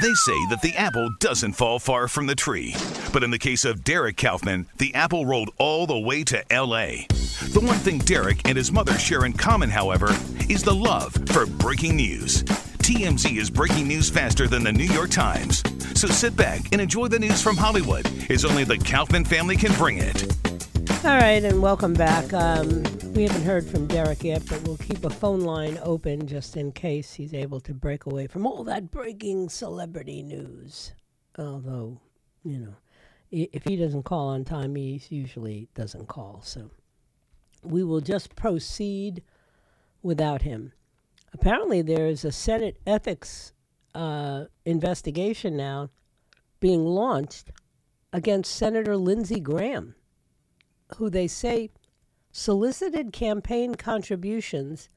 They say that the apple doesn't fall far from the tree. But in the case of Derek Kaufman, the apple rolled all the way to LA. The one thing Derek and his mother share in common, however, is the love for breaking news. TMZ is breaking news faster than the New York Times. So sit back and enjoy the news from Hollywood, as only the Kaufman family can bring it. All right, and welcome back. Um, we haven't heard from Derek yet, but we'll keep a phone line open just in case he's able to break away from all that breaking celebrity news. Although, you know, if he doesn't call on time, he usually doesn't call. So we will just proceed without him. Apparently, there is a Senate ethics uh, investigation now being launched against Senator Lindsey Graham who they say solicited campaign contributions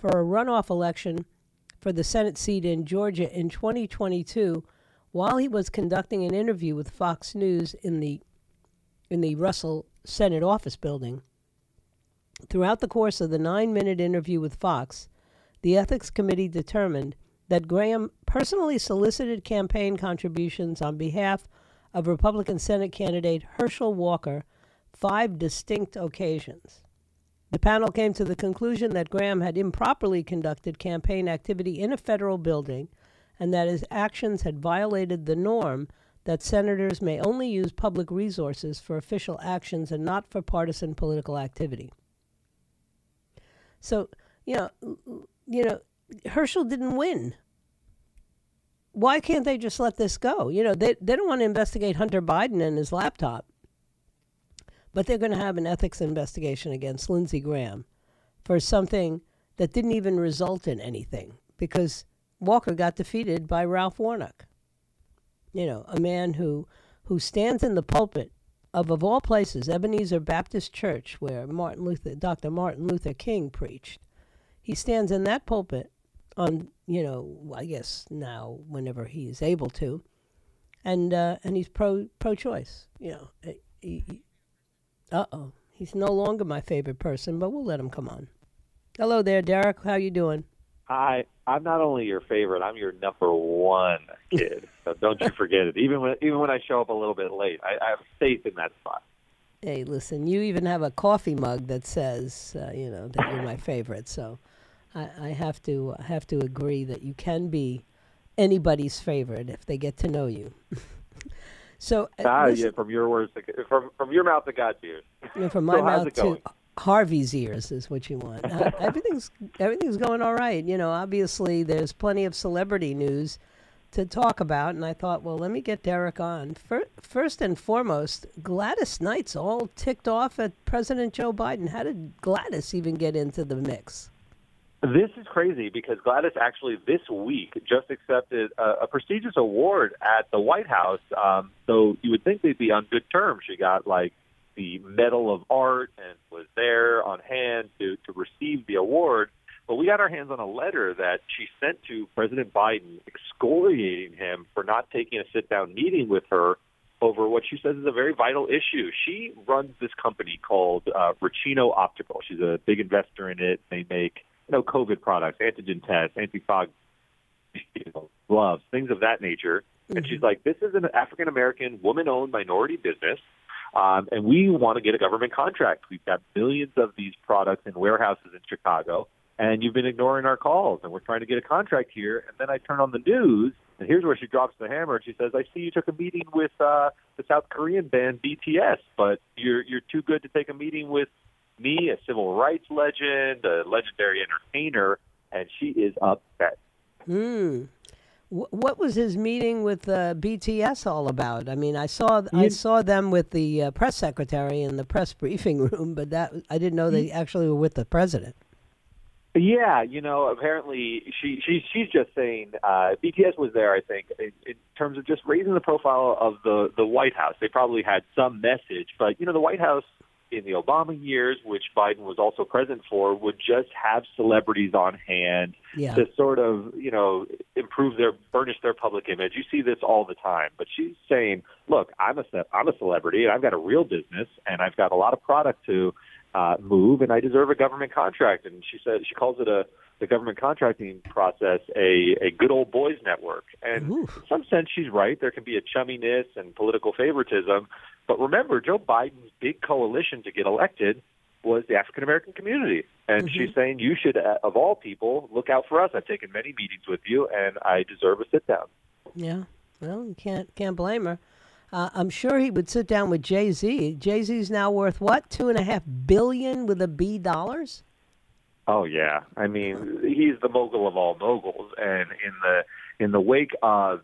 for a runoff election for the Senate seat in Georgia in 2022 while he was conducting an interview with Fox News in the in the Russell Senate office building. Throughout the course of the 9-minute interview with Fox, the ethics committee determined that Graham personally solicited campaign contributions on behalf of Republican Senate candidate Herschel Walker five distinct occasions. The panel came to the conclusion that Graham had improperly conducted campaign activity in a federal building and that his actions had violated the norm that senators may only use public resources for official actions and not for partisan political activity. So, you know, you know, Herschel didn't win. Why can't they just let this go? You know, they they don't want to investigate Hunter Biden and his laptop but they're going to have an ethics investigation against Lindsey Graham for something that didn't even result in anything because Walker got defeated by Ralph Warnock. You know, a man who who stands in the pulpit of of all places, Ebenezer Baptist Church, where Martin Luther, Dr. Martin Luther King preached. He stands in that pulpit on, you know, I guess now whenever he is able to, and uh, and he's pro pro choice. You know, he, uh oh. He's no longer my favorite person, but we'll let him come on. Hello there, Derek. How you doing? Hi, I'm not only your favorite, I'm your number one kid. so don't you forget it. Even when even when I show up a little bit late, I, I have faith in that spot. Hey, listen, you even have a coffee mug that says, uh, you know, that you're my favorite. So I, I have to I have to agree that you can be anybody's favorite if they get to know you. so uh, Ah, listen- yeah, from your words, to, from from your mouth to God's ears. know, from my So mouth to going? Harvey's ears is what you want. Uh, everything's everything's going all right. You know, obviously there's plenty of celebrity news to talk about, and I thought, well, let me get Derek on. Fir- First and foremost, Gladys Knight's all ticked off at President Joe Biden. How did Gladys even get into the mix? This is crazy because Gladys actually this week just accepted a, a prestigious award at the White House. Um, so you would think they'd be on good terms. She got like the Medal of Art and was there on hand to, to receive the award. But we got our hands on a letter that she sent to President Biden excoriating him for not taking a sit down meeting with her over what she says is a very vital issue. She runs this company called uh, Ricino Optical. She's a big investor in it. They make you know COVID products, antigen tests, anti fog you know, gloves, things of that nature. And she's like, this is an African American woman owned minority business. Um, and we want to get a government contract. We've got millions of these products in warehouses in Chicago, and you've been ignoring our calls, and we're trying to get a contract here. And then I turn on the news, and here's where she drops the hammer. She says, "I see you took a meeting with uh, the South Korean band BTS, but you're you're too good to take a meeting with me, a civil rights legend, a legendary entertainer." And she is upset. Hmm. Wh- What was his meeting with uh, BTS all about? I mean, I saw I saw them with the uh, press secretary in the press briefing room, but that I didn't know they actually were with the president. Yeah, you know, apparently she, she she's just saying uh, BTS was there. I think in, in terms of just raising the profile of the the White House. They probably had some message, but you know, the White House in the Obama years, which Biden was also present for, would just have celebrities on hand Yeah. to sort of, you know, improve their burnish their public image. You see this all the time. But she's saying, "Look, I'm a I'm a celebrity, and I've got a real business, and I've got a lot of product to uh, move, and I deserve a government contract." And she said she calls it a the government contracting process a a good old boys network. And Oof. in some sense, she's right. There can be a chumminess and political favoritism. But remember, Joe Biden's big coalition to get elected was the African American community. And she's saying, you should, uh, of all people, look out for us. I've taken many meetings with you, and I deserve a sit down. Yeah. Well, you can't can't blame her. Uh, I'm sure he would sit down with Jay Z. Jay Z's now worth what? Two and a half billion with a B dollars. Oh yeah, I mean he's the mogul of all moguls, and in the in the wake of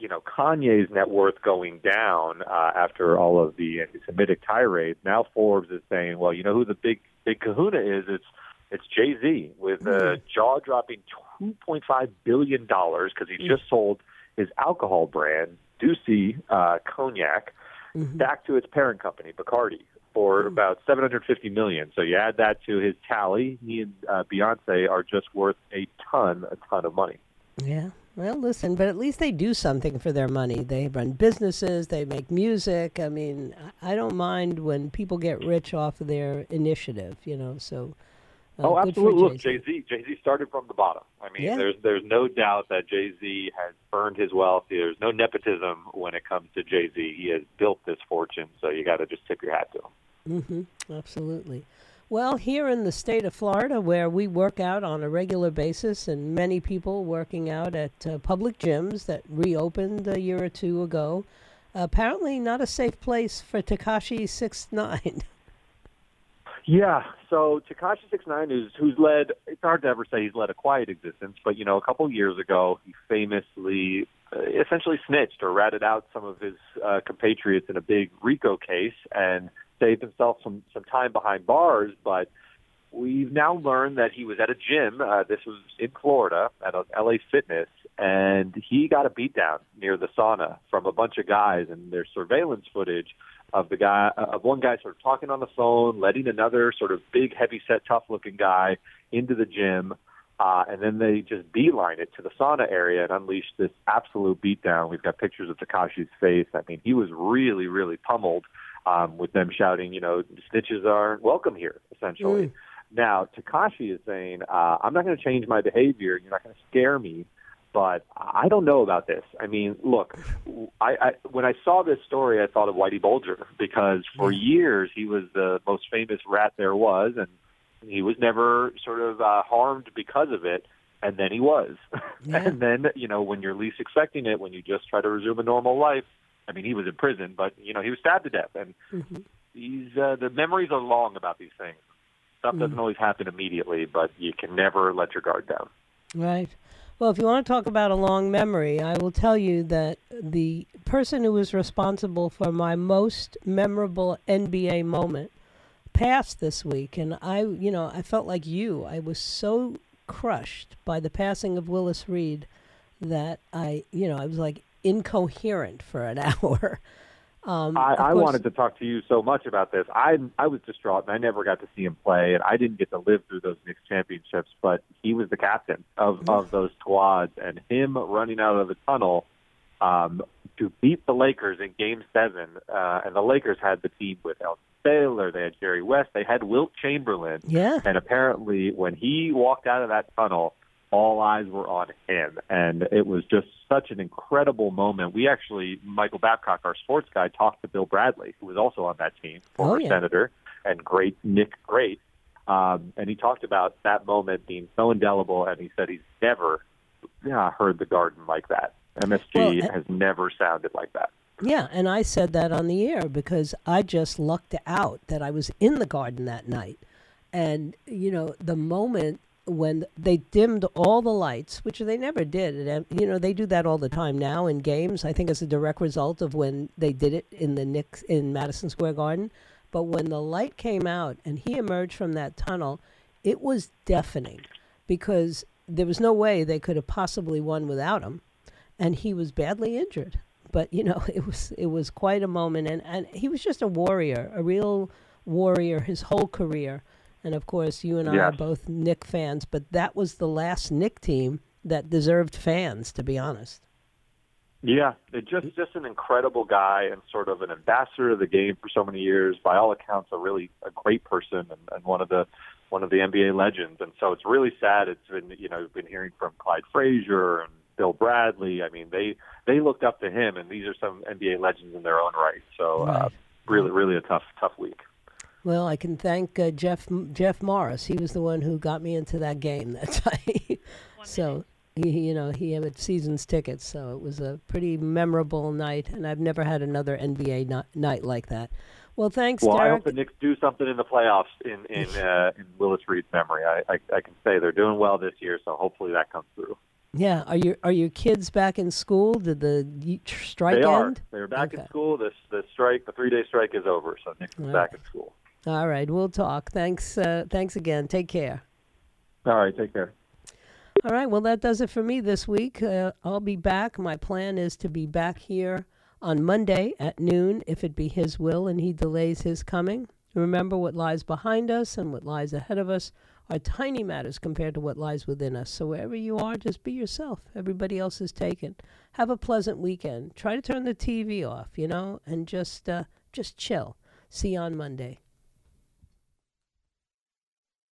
you know Kanye's net worth going down uh, after all of the anti-Semitic tirades, now Forbes is saying, well, you know who the big big Kahuna is? It's it's Jay Z with a jaw-dropping two point five billion dollars because he just sold his alcohol brand D'Ussé uh, Cognac back to its parent company Bacardi for about 750 million. So you add that to his tally, he and uh, Beyonce are just worth a ton, a ton of money. Yeah. Well, listen, but at least they do something for their money. They run businesses, they make music. I mean, I don't mind when people get rich off of their initiative, you know. So, uh, oh, absolutely. Look. Jay Z. Jay Z started from the bottom. I mean, Yeah. there's there's no doubt that Jay Z has earned his wealth. There's no nepotism when it comes to Jay Z. He has built this fortune, so you got to just tip your hat to him. Mm-hmm. Absolutely. Well, here in the state of Florida, where we work out on a regular basis, and many people working out at uh, public gyms that reopened a year or two ago, apparently not a safe place for Tekashi Six Nine. Yeah. So Tekashi Six Nine, who's who's led, it's hard to ever say he's led a quiet existence, but you know, a couple years ago, he famously, uh, essentially snitched or ratted out some of his uh, compatriots in a big RICO case and saved himself some some time behind bars. But we've now learned that he was at a gym. Uh, this was in Florida at a LA Fitness, and he got a beatdown near the sauna from a bunch of guys, and there's surveillance footage of the guy of one guy sort of talking on the phone, letting another sort of big, heavy set, tough looking guy into the gym. Uh, and then they just beeline it to the sauna area and unleash this absolute beatdown. We've got pictures of Tekashi's face. I mean, he was really, really pummeled um, with them shouting, you know, snitches aren't welcome here, essentially. Now, Tekashi is saying, uh, I'm not going to change my behavior. You're not going to scare me. But I don't know about this. I mean, look, I, I when I saw this story, I thought of Whitey Bulger because for years he was the most famous rat there was, and he was never sort of uh, harmed because of it. And then he was. Yeah. and then, you know, when you're least expecting it, when you just try to resume a normal life, I mean, he was in prison, but, you know, he was stabbed to death. And these, uh, the memories are long about these things. Stuff doesn't always happen immediately, but you can never let your guard down. Right. Well, if you want to talk about a long memory, I will tell you that the person who was responsible for my most memorable NBA moment passed this week, and I, you know, I felt like you. I was so crushed by the passing of Willis Reed that I, you know, I was like incoherent for an hour. Um, I, I course- wanted to talk to you so much about this. I I was distraught, and I never got to see him play, and I didn't get to live through those Knicks championships. But he was the captain of of those squads, and him running out of the tunnel um, to beat the Lakers in Game Seven, uh, and the Lakers had the team with Elgin Baylor, they had Jerry West, they had Wilt Chamberlain, Yeah. and apparently when he walked out of that tunnel, all eyes were on him, and it was just such an incredible moment. We actually, Michael Babcock, our sports guy, talked to Bill Bradley, who was also on that team, former Oh, yeah. senator and great Knick Great, um, and he talked about that moment being so indelible, and he said he's never yeah, heard the Garden like that. MSG Well, has never sounded like that. Yeah, and I said that on the air because I just lucked out that I was in the garden that night. And, you know, the moment when they dimmed all the lights, which they never did, and, um, you know, they do that all the time now in games. I think it's a direct result of when they did it in the Knicks in Madison Square Garden. But when the light came out and he emerged from that tunnel, it was deafening. because there was no way they could have possibly won without him, and he was badly injured. But you know, it was it was quite a moment, and, and he was just a warrior, a real warrior his whole career. And of course, you and I are both Knick fans, but that was the last Knick team that deserved fans, to be honest. Yeah, it just just an incredible guy and sort of an ambassador of the game for so many years. By all accounts, a really a great person and, and one of the one of the NBA legends. And so it's really sad. It's been you know been hearing from Clyde Frazier and Bill Bradley. I mean they they looked up to him, and these are some NBA legends in their own right. So uh, really really a tough tough week. Well, I can thank uh, Jeff Jeff Morris. He was the one who got me into that game that time. so he, you know, he had a season's tickets, so it was a pretty memorable night, and I've never had another NBA ni- night like that. Well, thanks, Well, I hope the Knicks do something in the playoffs in in uh, in Willis Reed's memory. I, I I can say they're doing well this year, so hopefully that comes through. yeah, are your are your kids back in school? Did the y- tr- strike They are. end? They're back in school. This the strike, the three day strike is over, so Nick's is Right. back in school. All right, we'll talk. Thanks, uh, thanks again. Take care. All right, take care. All right, well, that does it for me this week. Uh, I'll be back. My plan is to be back here on Monday at noon, if it be His will and He delays His coming. Remember, what lies behind us and what lies ahead of us are tiny matters compared to what lies within us. So, wherever you are, just be yourself. Everybody else is taken. Have a pleasant weekend. Try to turn the TV off, you know, and just uh, just chill. See you on Monday.